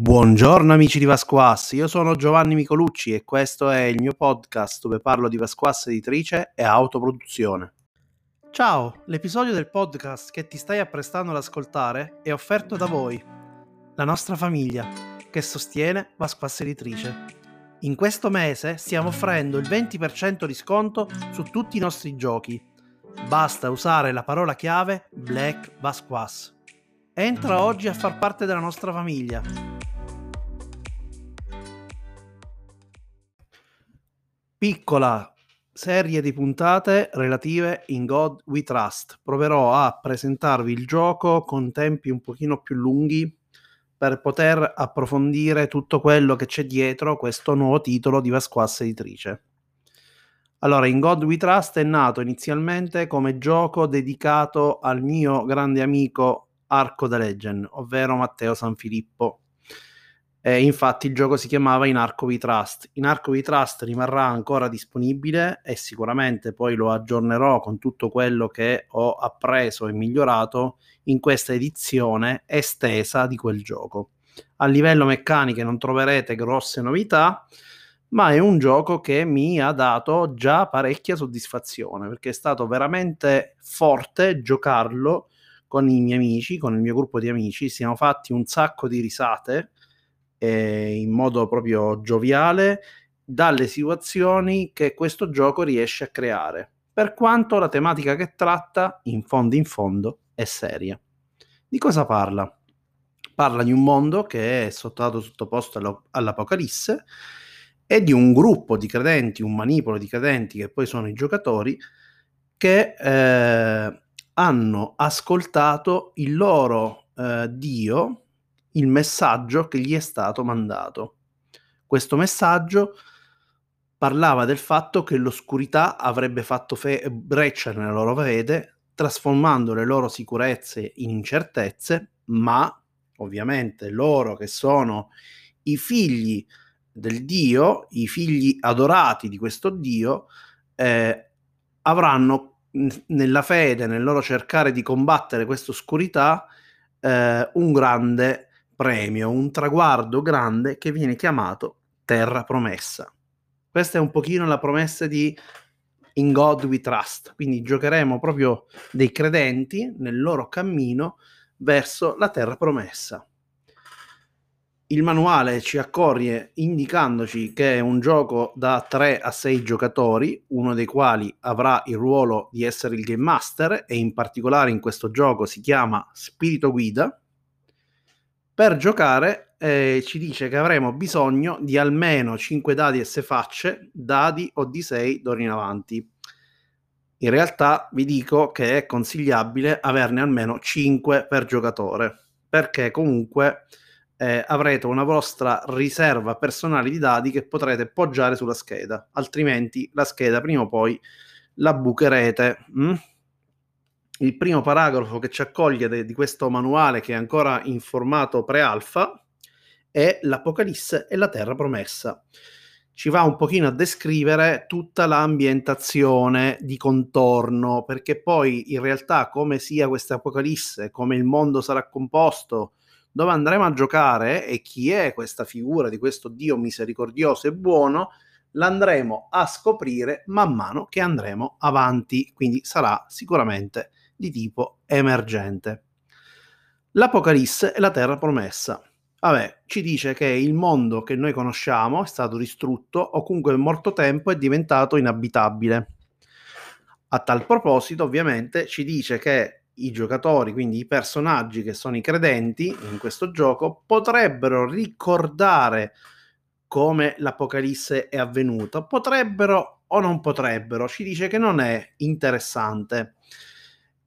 Buongiorno amici di Vasquas, io sono Giovanni Micolucci e questo è il mio podcast dove parlo di Vasquas editrice e autoproduzione. Ciao, l'episodio del podcast che ti stai apprestando ad ascoltare è offerto da voi, la nostra famiglia, che sostiene Vasquas editrice. In questo mese stiamo offrendo il 20% di sconto su tutti i nostri giochi. Basta usare la parola chiave Black Vasquas. Entra oggi a far parte della nostra famiglia piccola serie di puntate relative in God We Trust. Proverò a presentarvi il gioco con tempi un pochino più lunghi per poter approfondire tutto quello che c'è dietro questo nuovo titolo di Vasquas Editrice. Allora, in God We Trust è nato inizialmente come gioco dedicato al mio grande amico Arco the Legend, ovvero Matteo Sanfilippo, e infatti il gioco si chiamava In Arco We Trust. In Arco We Trust rimarrà ancora disponibile e sicuramente poi lo aggiornerò con tutto quello che ho appreso e migliorato in questa edizione estesa di quel gioco. A livello meccaniche non troverete grosse novità, ma è un gioco che mi ha dato già parecchia soddisfazione perché è stato veramente forte giocarlo con i miei amici, con il mio gruppo di amici, siamo fatti un sacco di risate eh, in modo proprio gioviale dalle situazioni che questo gioco riesce a creare, per quanto la tematica che tratta, in fondo in fondo, è seria. Di cosa parla? Parla di un mondo che è stato sottoposto all'Apocalisse e di un gruppo di credenti, un manipolo di credenti che poi sono i giocatori, che eh, hanno ascoltato il loro eh, Dio, il messaggio che gli è stato mandato. Questo messaggio parlava del fatto che l'oscurità avrebbe fatto fe- breccia nella loro fede, trasformando le loro sicurezze in incertezze, ma ovviamente loro che sono i figli del Dio, i figli adorati di questo Dio, eh, avranno nella fede, nel loro cercare di combattere questa oscurità, eh, un grande premio, un traguardo grande che viene chiamato terra promessa. Questa è un pochino la promessa di In God We Trust, quindi giocheremo proprio dei credenti nel loro cammino verso la terra promessa. Il manuale ci accorre indicandoci che è un gioco da 3 a 6 giocatori, uno dei quali avrà il ruolo di essere il game master e in particolare in questo gioco si chiama Spirito Guida per giocare eh, ci dice che avremo bisogno di almeno 5 dadi e 6 facce, dadi o di 6 d'ora in avanti. In realtà vi dico che è consigliabile averne almeno 5 per giocatore, perché comunque eh, avrete una vostra riserva personale di dadi che potrete poggiare sulla scheda, altrimenti la scheda prima o poi la bucherete. Mm? Il primo paragrafo che ci accoglie de- di questo manuale che è ancora in formato pre-alfa è l'Apocalisse e la Terra Promessa. Ci va un pochino a descrivere tutta l'ambientazione di contorno, perché poi in realtà come sia questa Apocalisse, come il mondo sarà composto, dove andremo a giocare e chi è questa figura di questo Dio misericordioso e buono, l'andremo a scoprire man mano che andremo avanti, quindi sarà sicuramente di tipo emergente. L'Apocalisse è la terra promessa. Vabbè, ci dice che il mondo che noi conosciamo è stato distrutto o comunque in morto tempo è diventato inabitabile. A tal proposito, ovviamente, ci dice che i giocatori, quindi i personaggi che sono i credenti in questo gioco, potrebbero ricordare come l'Apocalisse è avvenuta. Potrebbero o non potrebbero. Ci dice che non è interessante.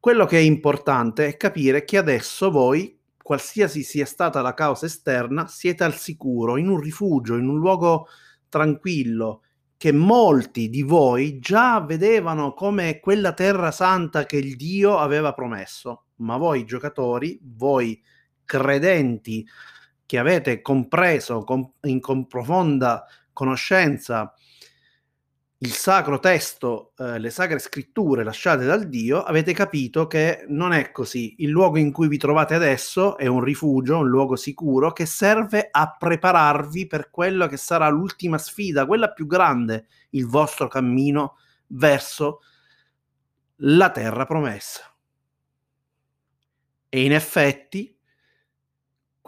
Quello che è importante è capire che adesso voi, qualsiasi sia stata la causa esterna, siete al sicuro, in un rifugio, in un luogo tranquillo, che molti di voi già vedevano come quella terra santa che il Dio aveva promesso. Ma voi giocatori, voi credenti che avete compreso con, in con profonda conoscenza il sacro testo, eh, le sacre scritture lasciate dal Dio, avete capito che non è così. Il luogo in cui vi trovate adesso è un rifugio, un luogo sicuro che serve a prepararvi per quello che sarà l'ultima sfida, quella più grande, il vostro cammino verso la terra promessa. E in effetti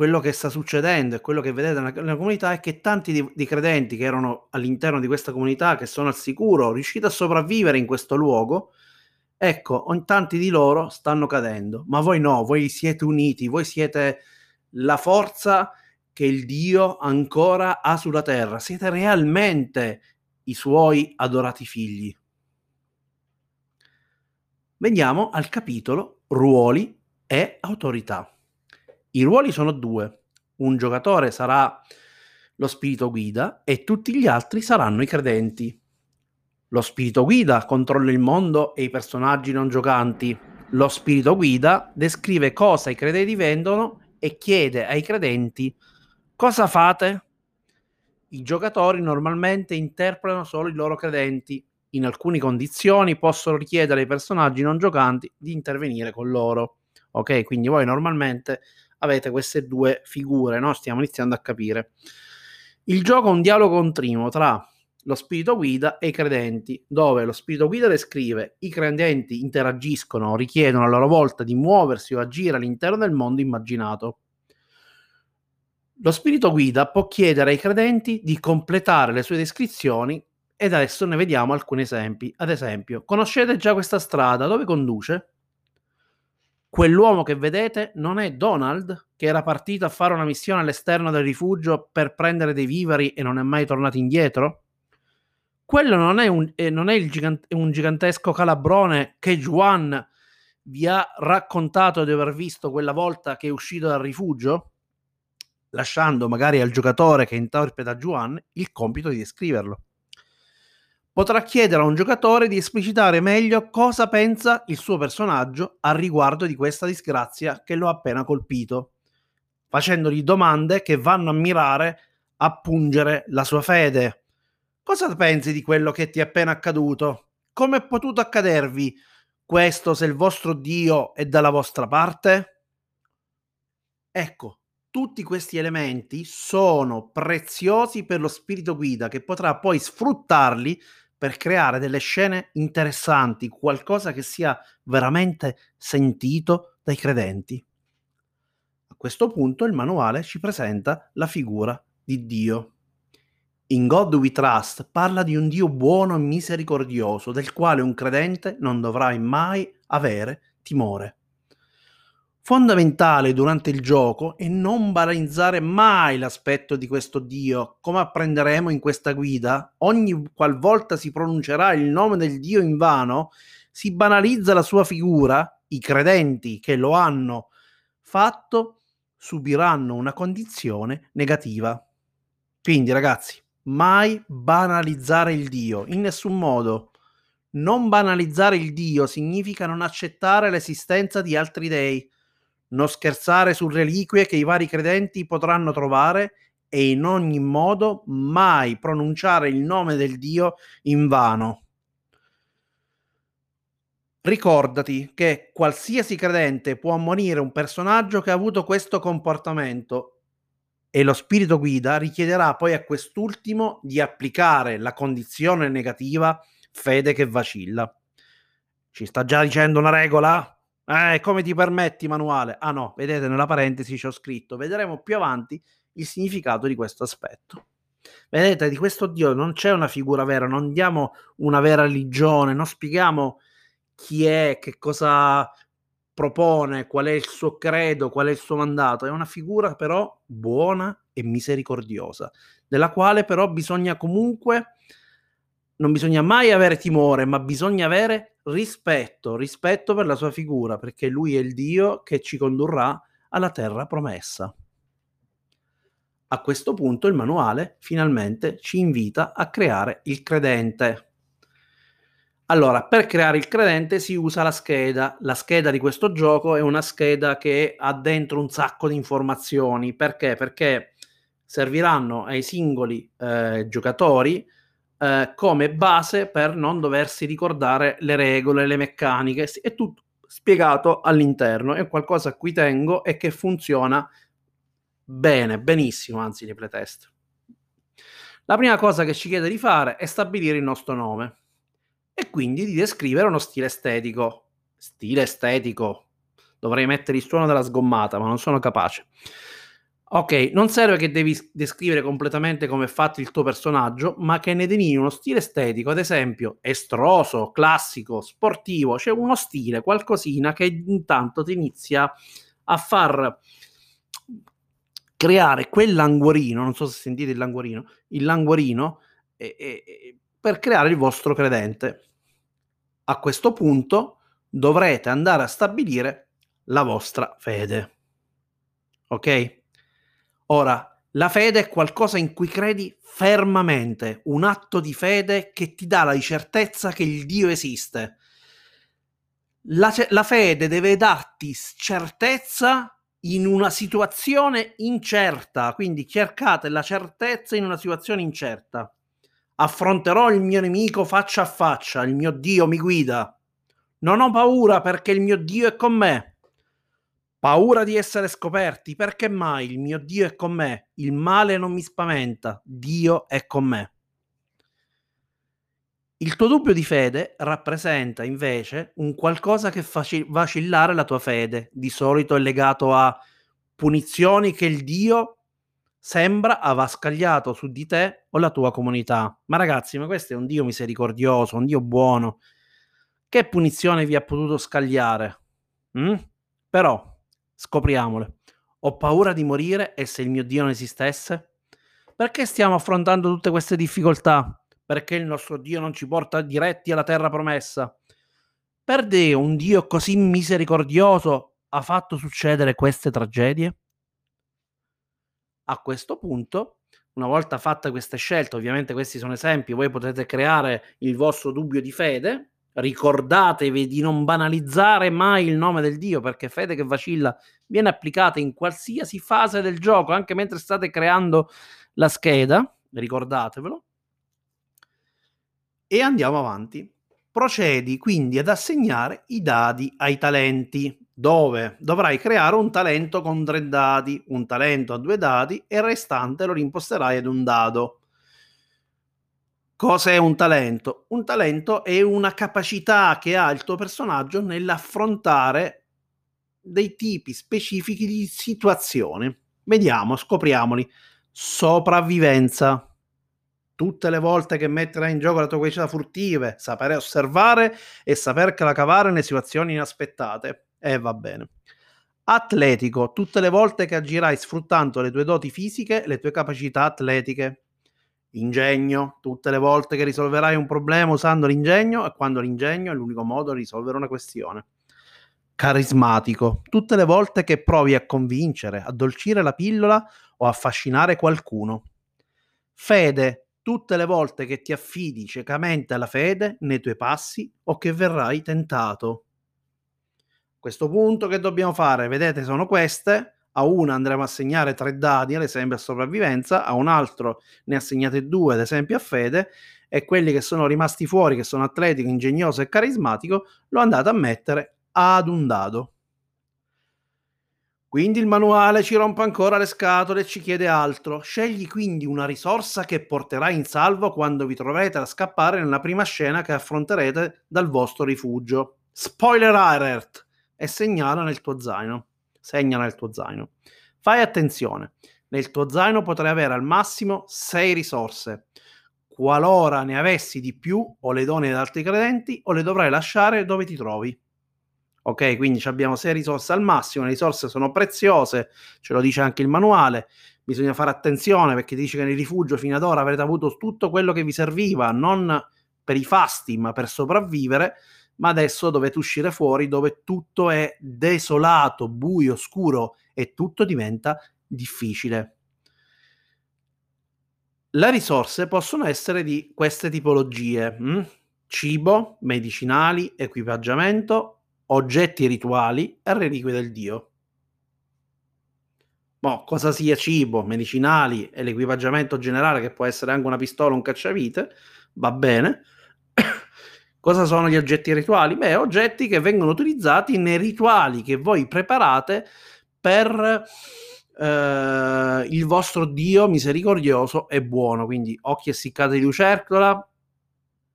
quello che sta succedendo e quello che vedete nella, nella comunità è che tanti di, di, credenti che erano all'interno di questa comunità, che sono al sicuro, riusciti a sopravvivere in questo luogo, ecco, tanti di loro stanno cadendo. Ma voi no, voi siete uniti, voi siete la forza che il Dio ancora ha sulla terra. Siete realmente i suoi adorati figli. Veniamo al capitolo ruoli e autorità. I ruoli sono due. Un giocatore sarà lo spirito guida e tutti gli altri saranno i credenti. Lo spirito guida controlla il mondo e i personaggi non giocanti. Lo spirito guida descrive cosa i credenti vendono e chiede ai credenti cosa fate? I giocatori normalmente interpretano solo i loro credenti. In alcune condizioni possono richiedere ai personaggi non giocanti di intervenire con loro. Ok, quindi voi normalmente avete queste due figure, no? Stiamo iniziando a capire. Il gioco è un dialogo continuo tra lo spirito guida e i credenti, dove lo spirito guida descrive i credenti interagiscono richiedono a loro volta di muoversi o agire all'interno del mondo immaginato. Lo spirito guida può chiedere ai credenti di completare le sue descrizioni ed adesso ne vediamo alcuni esempi. Ad esempio, conoscete già questa strada? Dove conduce? Quell'uomo che vedete non è Donald, che era partito a fare una missione all'esterno del rifugio per prendere dei viveri e non è mai tornato indietro? Quello non è un, eh, non è gigant- un gigantesco calabrone che Juan vi ha raccontato di aver visto quella volta che è uscito dal rifugio? Lasciando magari al giocatore che interpreta Juan il compito di descriverlo potrà chiedere a un giocatore di esplicitare meglio cosa pensa il suo personaggio a riguardo di questa disgrazia che lo ha appena colpito, facendogli domande che vanno a mirare a pungere la sua fede. Cosa pensi di quello che ti è appena accaduto? Come è potuto accadervi questo se il vostro Dio è dalla vostra parte? Ecco, tutti questi elementi sono preziosi per lo spirito guida che potrà poi sfruttarli per creare delle scene interessanti, qualcosa che sia veramente sentito dai credenti. A questo punto il manuale ci presenta la figura di Dio. In God We Trust parla di un Dio buono e misericordioso, del quale un credente non dovrà mai avere timore. Fondamentale durante il gioco è non banalizzare mai l'aspetto di questo Dio, come apprenderemo in questa guida. Ogni qualvolta si pronuncerà il nome del Dio in vano, si banalizza la sua figura, i credenti che lo hanno fatto subiranno una condizione negativa. Quindi ragazzi, mai banalizzare il Dio, in nessun modo. Non banalizzare il Dio significa non accettare l'esistenza di altri dei non scherzare su reliquie che i vari credenti potranno trovare e in ogni modo mai pronunciare il nome del Dio in vano. Ricordati che qualsiasi credente può ammonire un personaggio che ha avuto questo comportamento e lo spirito guida richiederà poi a quest'ultimo di applicare la condizione negativa fede che vacilla. Ci sta già dicendo una regola? Eh, come ti permetti, manuale? Ah no, vedete nella parentesi ci ho scritto. Vedremo più avanti il significato di questo aspetto. Vedete, di questo Dio non c'è una figura vera, non diamo una vera religione, non spieghiamo chi è, che cosa propone, qual è il suo credo, qual è il suo mandato. È una figura però buona e misericordiosa, della quale però bisogna comunque, non bisogna mai avere timore, ma bisogna avere rispetto, rispetto per la sua figura, perché lui è il Dio che ci condurrà alla terra promessa. A questo punto il manuale finalmente ci invita a creare il credente. Allora, per creare il credente si usa la scheda. La scheda di questo gioco è una scheda che ha dentro un sacco di informazioni. Perché? Perché serviranno ai singoli eh, giocatori eh, come base per non doversi ricordare le regole, le meccaniche, è tutto spiegato all'interno, è qualcosa a cui tengo e che funziona bene, benissimo, anzi di playtest. La prima cosa che ci chiede di fare è stabilire il nostro nome e quindi di descrivere uno stile estetico. Stile estetico. Dovrei mettere il suono della sgommata, ma non sono capace. Ok, non serve che devi descrivere completamente come è fatto il tuo personaggio, ma che ne delinei uno stile estetico, ad esempio estroso, classico, sportivo, c'è cioè uno stile, qualcosina che intanto ti inizia a far creare quel languorino, non so se sentite il languorino, il languorino eh, eh, per creare il vostro credente. A questo punto dovrete andare a stabilire la vostra fede. Ok? Ora, la fede è qualcosa in cui credi fermamente, un atto di fede che ti dà la certezza che il Dio esiste. La, la fede deve darti certezza in una situazione incerta, quindi cercate la certezza in una situazione incerta. Affronterò il mio nemico faccia a faccia, il mio Dio mi guida. Non ho paura perché il mio Dio è con me. Paura di essere scoperti, perché mai il mio Dio è con me, il male non mi spaventa, Dio è con me. Il tuo dubbio di fede rappresenta invece un qualcosa che fa vacillare la tua fede. Di solito è legato a punizioni che il Dio sembra aver scagliato su di te o la tua comunità. Ma ragazzi, ma questo è un Dio misericordioso, un Dio buono. Che punizione vi ha potuto scagliare? Mm? Però, scopriamole. Ho paura di morire e se il mio Dio non esistesse? Perché stiamo affrontando tutte queste difficoltà? perché il nostro Dio non ci porta diretti alla terra promessa. Per Dio, un Dio così misericordioso ha fatto succedere queste tragedie? A questo punto, una volta fatte queste scelte, ovviamente questi sono esempi, voi potete creare il vostro dubbio di fede, ricordatevi di non banalizzare mai il nome del Dio, perché fede che vacilla viene applicata in qualsiasi fase del gioco, anche mentre state creando la scheda, ricordatevelo e andiamo avanti. Procedi quindi ad assegnare i dadi ai talenti, dove dovrai creare un talento con tre dadi, un talento a due dadi e il restante lo rimposterai ad un dado. Cos'è un talento? Un talento è una capacità che ha il tuo personaggio nell'affrontare dei tipi specifici di situazioni. Vediamo, scopriamoli. Sopravvivenza tutte le volte che metterai in gioco la tua capacità furtive, sapere osservare e saperla cavare nelle situazioni inaspettate. E va bene. Atletico, tutte le volte che agirai sfruttando le tue doti fisiche, le tue capacità atletiche. Ingegno, tutte le volte che risolverai un problema usando l'ingegno e quando l'ingegno è l'unico modo di risolvere una questione. Carismatico, tutte le volte che provi a convincere, addolcire la pillola o affascinare qualcuno. Fede, tutte le volte che ti affidi ciecamente alla fede nei tuoi passi o che verrai tentato. Questo punto che dobbiamo fare? Vedete, sono queste. A una andremo a assegnare tre dadi, ad esempio a sopravvivenza, a un altro ne assegnate due, ad esempio a fede, e quelli che sono rimasti fuori, che sono atletico, ingegnoso e carismatico, lo andate a mettere ad un dado. Quindi il manuale ci rompe ancora le scatole e ci chiede altro. Scegli quindi una risorsa che porterai in salvo quando vi troverete a scappare nella prima scena che affronterete dal vostro rifugio. Spoiler alert! E segnala nel tuo zaino. Segna nel tuo zaino. Fai attenzione. Nel tuo zaino potrai avere al massimo 6 risorse. Qualora ne avessi di più, o le doni ad altri credenti, o le dovrai lasciare dove ti trovi. Ok, quindi abbiamo sei risorse al massimo, le risorse sono preziose, ce lo dice anche il manuale. Bisogna fare attenzione perché dice che nel rifugio fino ad ora avrete avuto tutto quello che vi serviva, non per i fasti, ma per sopravvivere. Ma adesso dovete uscire fuori dove tutto è desolato, buio, scuro e tutto diventa difficile. Le risorse possono essere di queste tipologie: hm? cibo, medicinali, equipaggiamento, oggetti rituali e reliquie del dio. Boh, cosa sia cibo, medicinali e l'equipaggiamento generale, che può essere anche una pistola o un cacciavite, Va bene. Cosa sono gli oggetti rituali? Beh, oggetti che vengono utilizzati nei rituali che voi preparate per eh, il vostro Dio misericordioso e buono. Quindi occhi essiccati di lucertola,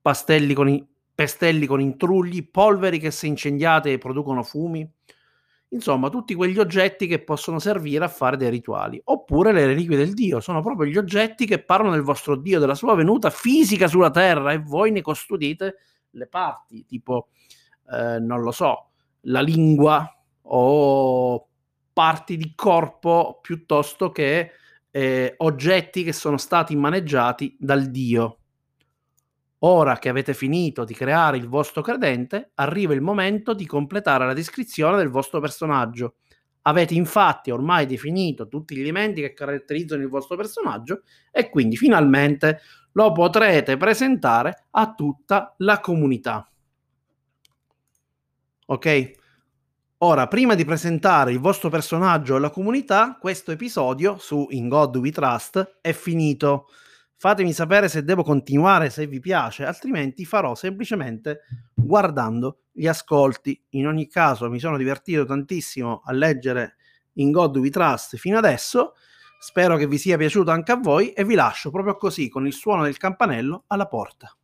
pastelli con pestelli con intrugli, polveri che se incendiate producono fumi. Insomma, tutti quegli oggetti che possono servire a fare dei rituali. Oppure le reliquie del Dio, sono proprio gli oggetti che parlano del vostro Dio, della sua venuta fisica sulla terra e voi ne custodite le parti, tipo, eh, non lo so, la lingua o parti di corpo piuttosto che eh, oggetti che sono stati maneggiati dal Dio. Ora che avete finito di creare il vostro credente, arriva il momento di completare la descrizione del vostro personaggio. Avete infatti ormai definito tutti gli elementi che caratterizzano il vostro personaggio e quindi finalmente lo potrete presentare a tutta la comunità. Ok? Ora, prima di presentare il vostro personaggio alla comunità, questo episodio su In God We Trust è finito. Fatemi sapere se devo continuare, se vi piace, altrimenti farò semplicemente guardando gli ascolti. In ogni caso mi sono divertito tantissimo a leggere In God We Trust fino adesso Spero che vi sia piaciuto anche a voi e vi lascio proprio così con il suono del campanello alla porta.